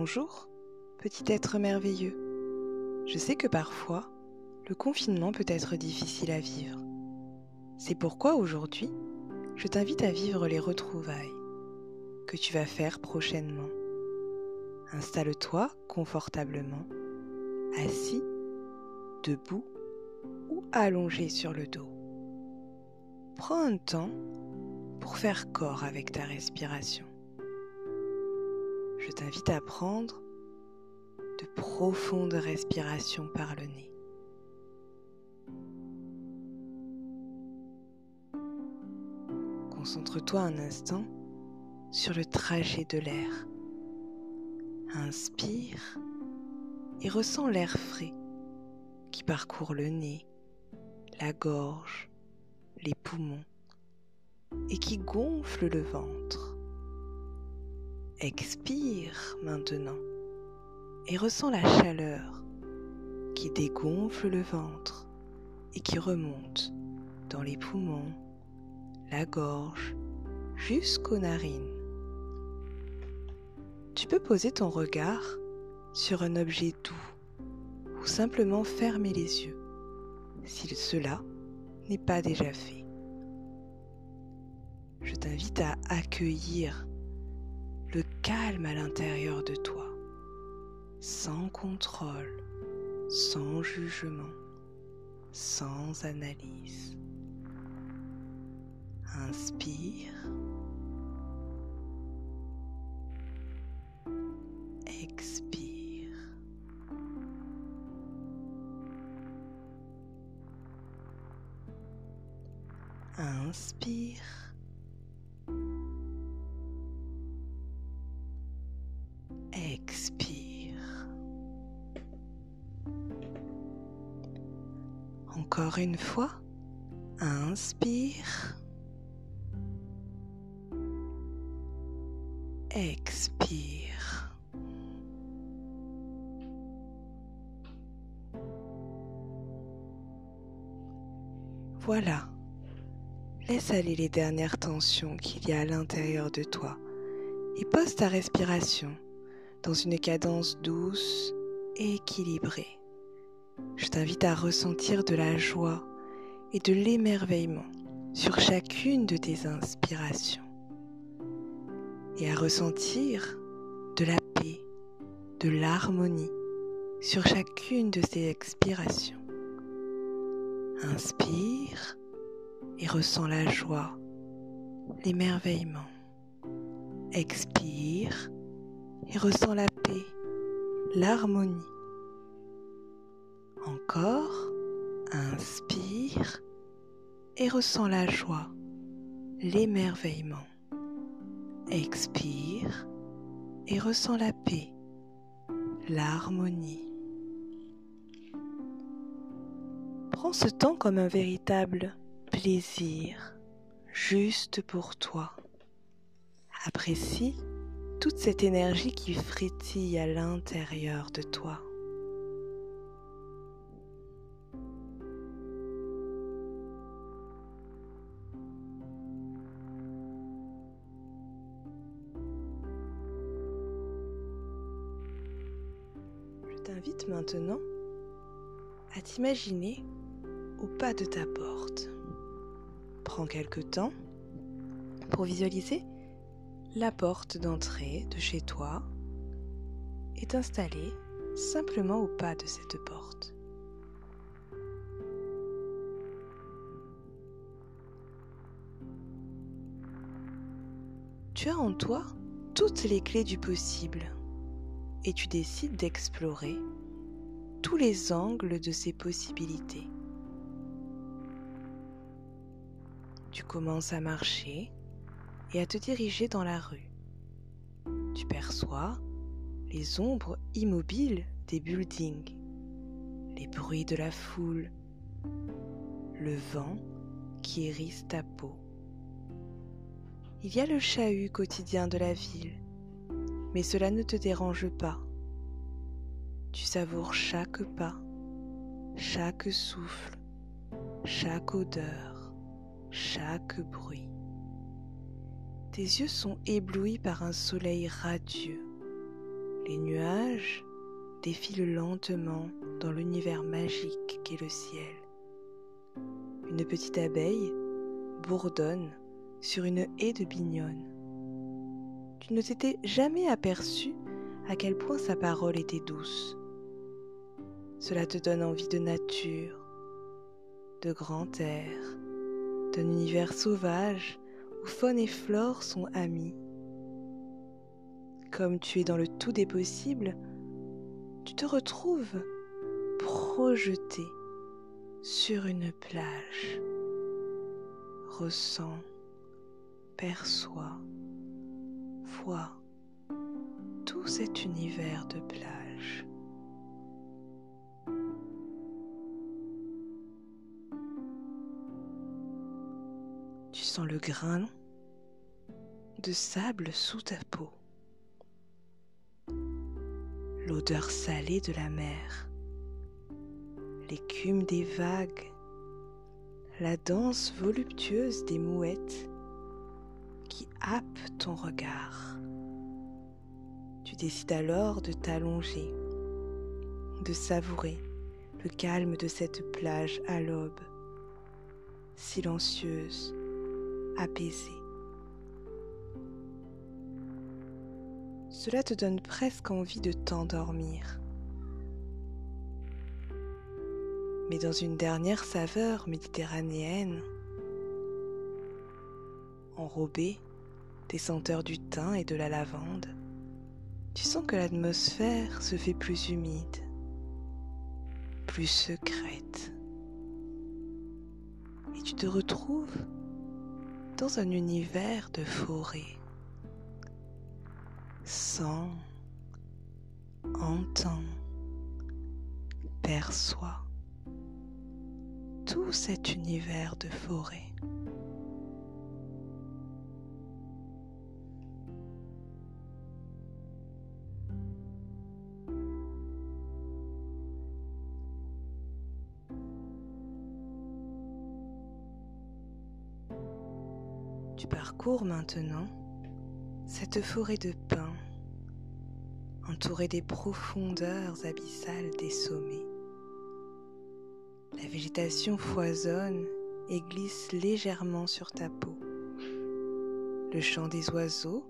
Bonjour, petit être merveilleux. Je sais que parfois, le confinement peut être difficile à vivre. C'est pourquoi aujourd'hui, je t'invite à vivre les retrouvailles que tu vas faire prochainement. Installe-toi confortablement, assis, debout ou allongé sur le dos. Prends un temps pour faire corps avec ta respiration. Je t'invite à prendre de profondes respirations par le nez. Concentre-toi un instant sur le trajet de l'air. Inspire et ressens l'air frais qui parcourt le nez, la gorge, les poumons et qui gonfle le ventre. Expire maintenant et ressens la chaleur qui dégonfle le ventre et qui remonte dans les poumons, la gorge, jusqu'aux narines. Tu peux poser ton regard sur un objet doux ou simplement fermer les yeux si cela n'est pas déjà fait. Je t'invite à accueillir le calme à l'intérieur de toi, sans contrôle, sans jugement, sans analyse. Inspire. Expire. Inspire. Une fois. Inspire. Expire. Voilà. Laisse aller les dernières tensions qu'il y a à l'intérieur de toi et pose ta respiration dans une cadence douce et équilibrée. Je t'invite à ressentir de la joie et de l'émerveillement sur chacune de tes inspirations et à ressentir de la paix, de l'harmonie sur chacune de ces expirations. Inspire et ressens la joie, l'émerveillement. Expire et ressens la paix, l'harmonie. Encore, inspire et ressens la joie, l'émerveillement. Expire et ressens la paix, l'harmonie. Prends ce temps comme un véritable plaisir, juste pour toi. Apprécie toute cette énergie qui frétille à l'intérieur de toi. T'invite maintenant à t'imaginer au pas de ta porte. Prends quelque temps pour visualiser la porte d'entrée de chez toi et t'installer simplement au pas de cette porte. Tu as en toi toutes les clés du possible et tu décides d'explorer tous les angles de ces possibilités. Tu commences à marcher et à te diriger dans la rue. Tu perçois les ombres immobiles des buildings, les bruits de la foule, le vent qui hérisse ta peau. Il y a le chahut quotidien de la ville, mais cela ne te dérange pas. Tu savoures chaque pas, chaque souffle, chaque odeur, chaque bruit. Tes yeux sont éblouis par un soleil radieux. Les nuages défilent lentement dans l'univers magique qu'est le ciel. Une petite abeille bourdonne sur une haie de bignonne. Tu ne t'étais jamais aperçu à quel point sa parole était douce. Cela te donne envie de nature, de grand air, d'un univers sauvage où faune et flore sont amis. Comme tu es dans le tout des possibles, tu te retrouves projeté sur une plage. Ressens, perçois, vois tout cet univers de plage. Tu sens le grain de sable sous ta peau, l'odeur salée de la mer, l'écume des vagues, la danse voluptueuse des mouettes ton regard. Tu décides alors de t'allonger, de savourer le calme de cette plage à l'aube, silencieuse, apaisée. Cela te donne presque envie de t'endormir. Mais dans une dernière saveur méditerranéenne, enrobée des senteurs du thym et de la lavande, tu sens que l'atmosphère se fait plus humide, plus secrète. Et tu te retrouves dans un univers de forêt. Sens, entends, perçois tout cet univers de forêt. Tu parcours maintenant cette forêt de pins entourée des profondeurs abyssales des sommets. La végétation foisonne et glisse légèrement sur ta peau. Le chant des oiseaux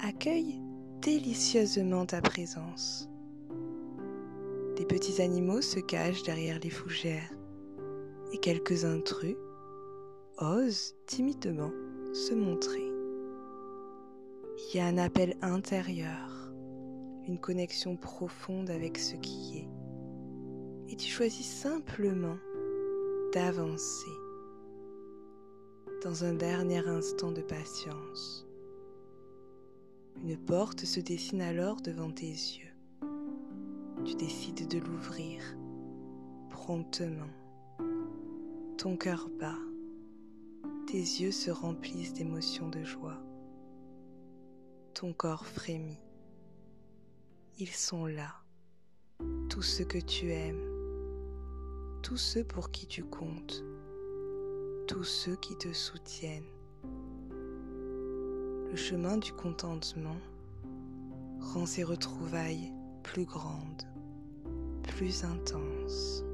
accueille délicieusement ta présence. Des petits animaux se cachent derrière les fougères et quelques intrus osent timidement se montrer. Il y a un appel intérieur, une connexion profonde avec ce qui est. Et tu choisis simplement d'avancer dans un dernier instant de patience. Une porte se dessine alors devant tes yeux. Tu décides de l'ouvrir promptement. Ton cœur bat tes yeux se remplissent d'émotions de joie. Ton corps frémit. Ils sont là, tous ceux que tu aimes, tous ceux pour qui tu comptes, tous ceux qui te soutiennent. Le chemin du contentement rend ces retrouvailles plus grandes, plus intenses.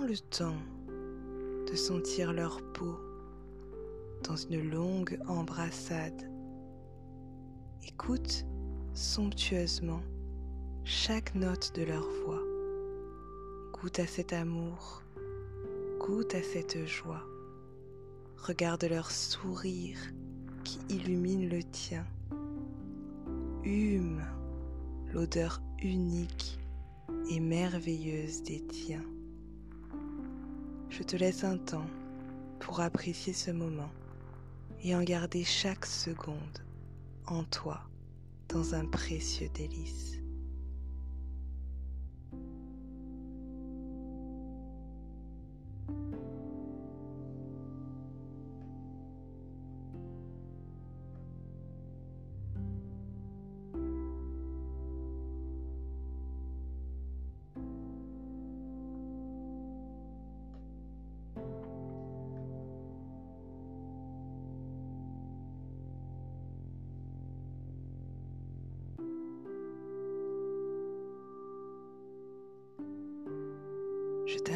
Le temps de sentir leur peau dans une longue embrassade. Écoute somptueusement chaque note de leur voix. Goûte à cet amour, goûte à cette joie. Regarde leur sourire qui illumine le tien. Hume l'odeur unique et merveilleuse des tiens. Je te laisse un temps pour apprécier ce moment et en garder chaque seconde en toi dans un précieux délice.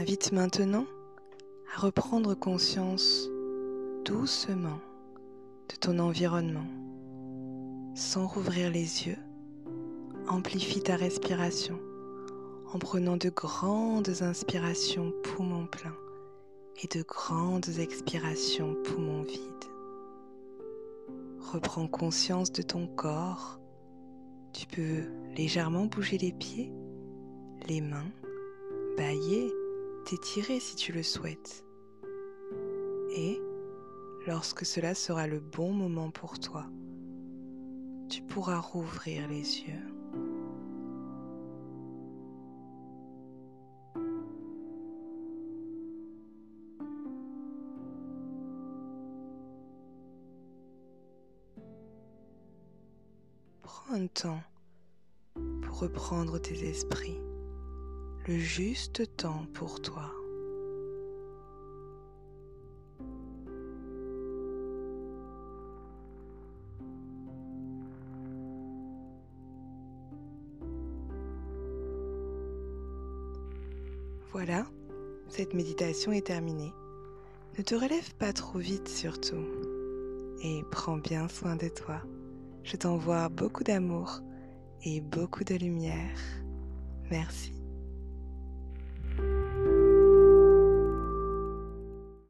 Je t'invite maintenant à reprendre conscience doucement de ton environnement. Sans rouvrir les yeux, amplifie ta respiration en prenant de grandes inspirations poumons pleins et de grandes expirations poumons vides. Reprends conscience de ton corps. Tu peux légèrement bouger les pieds, les mains, bailler, t'étirer si tu le souhaites. Et, lorsque cela sera le bon moment pour toi, tu pourras rouvrir les yeux. Prends un temps pour reprendre tes esprits, le juste temps pour toi. Voilà, cette méditation est terminée. Ne te relève pas trop vite surtout et prends bien soin de toi. Je t'envoie beaucoup d'amour et beaucoup de lumière. Merci.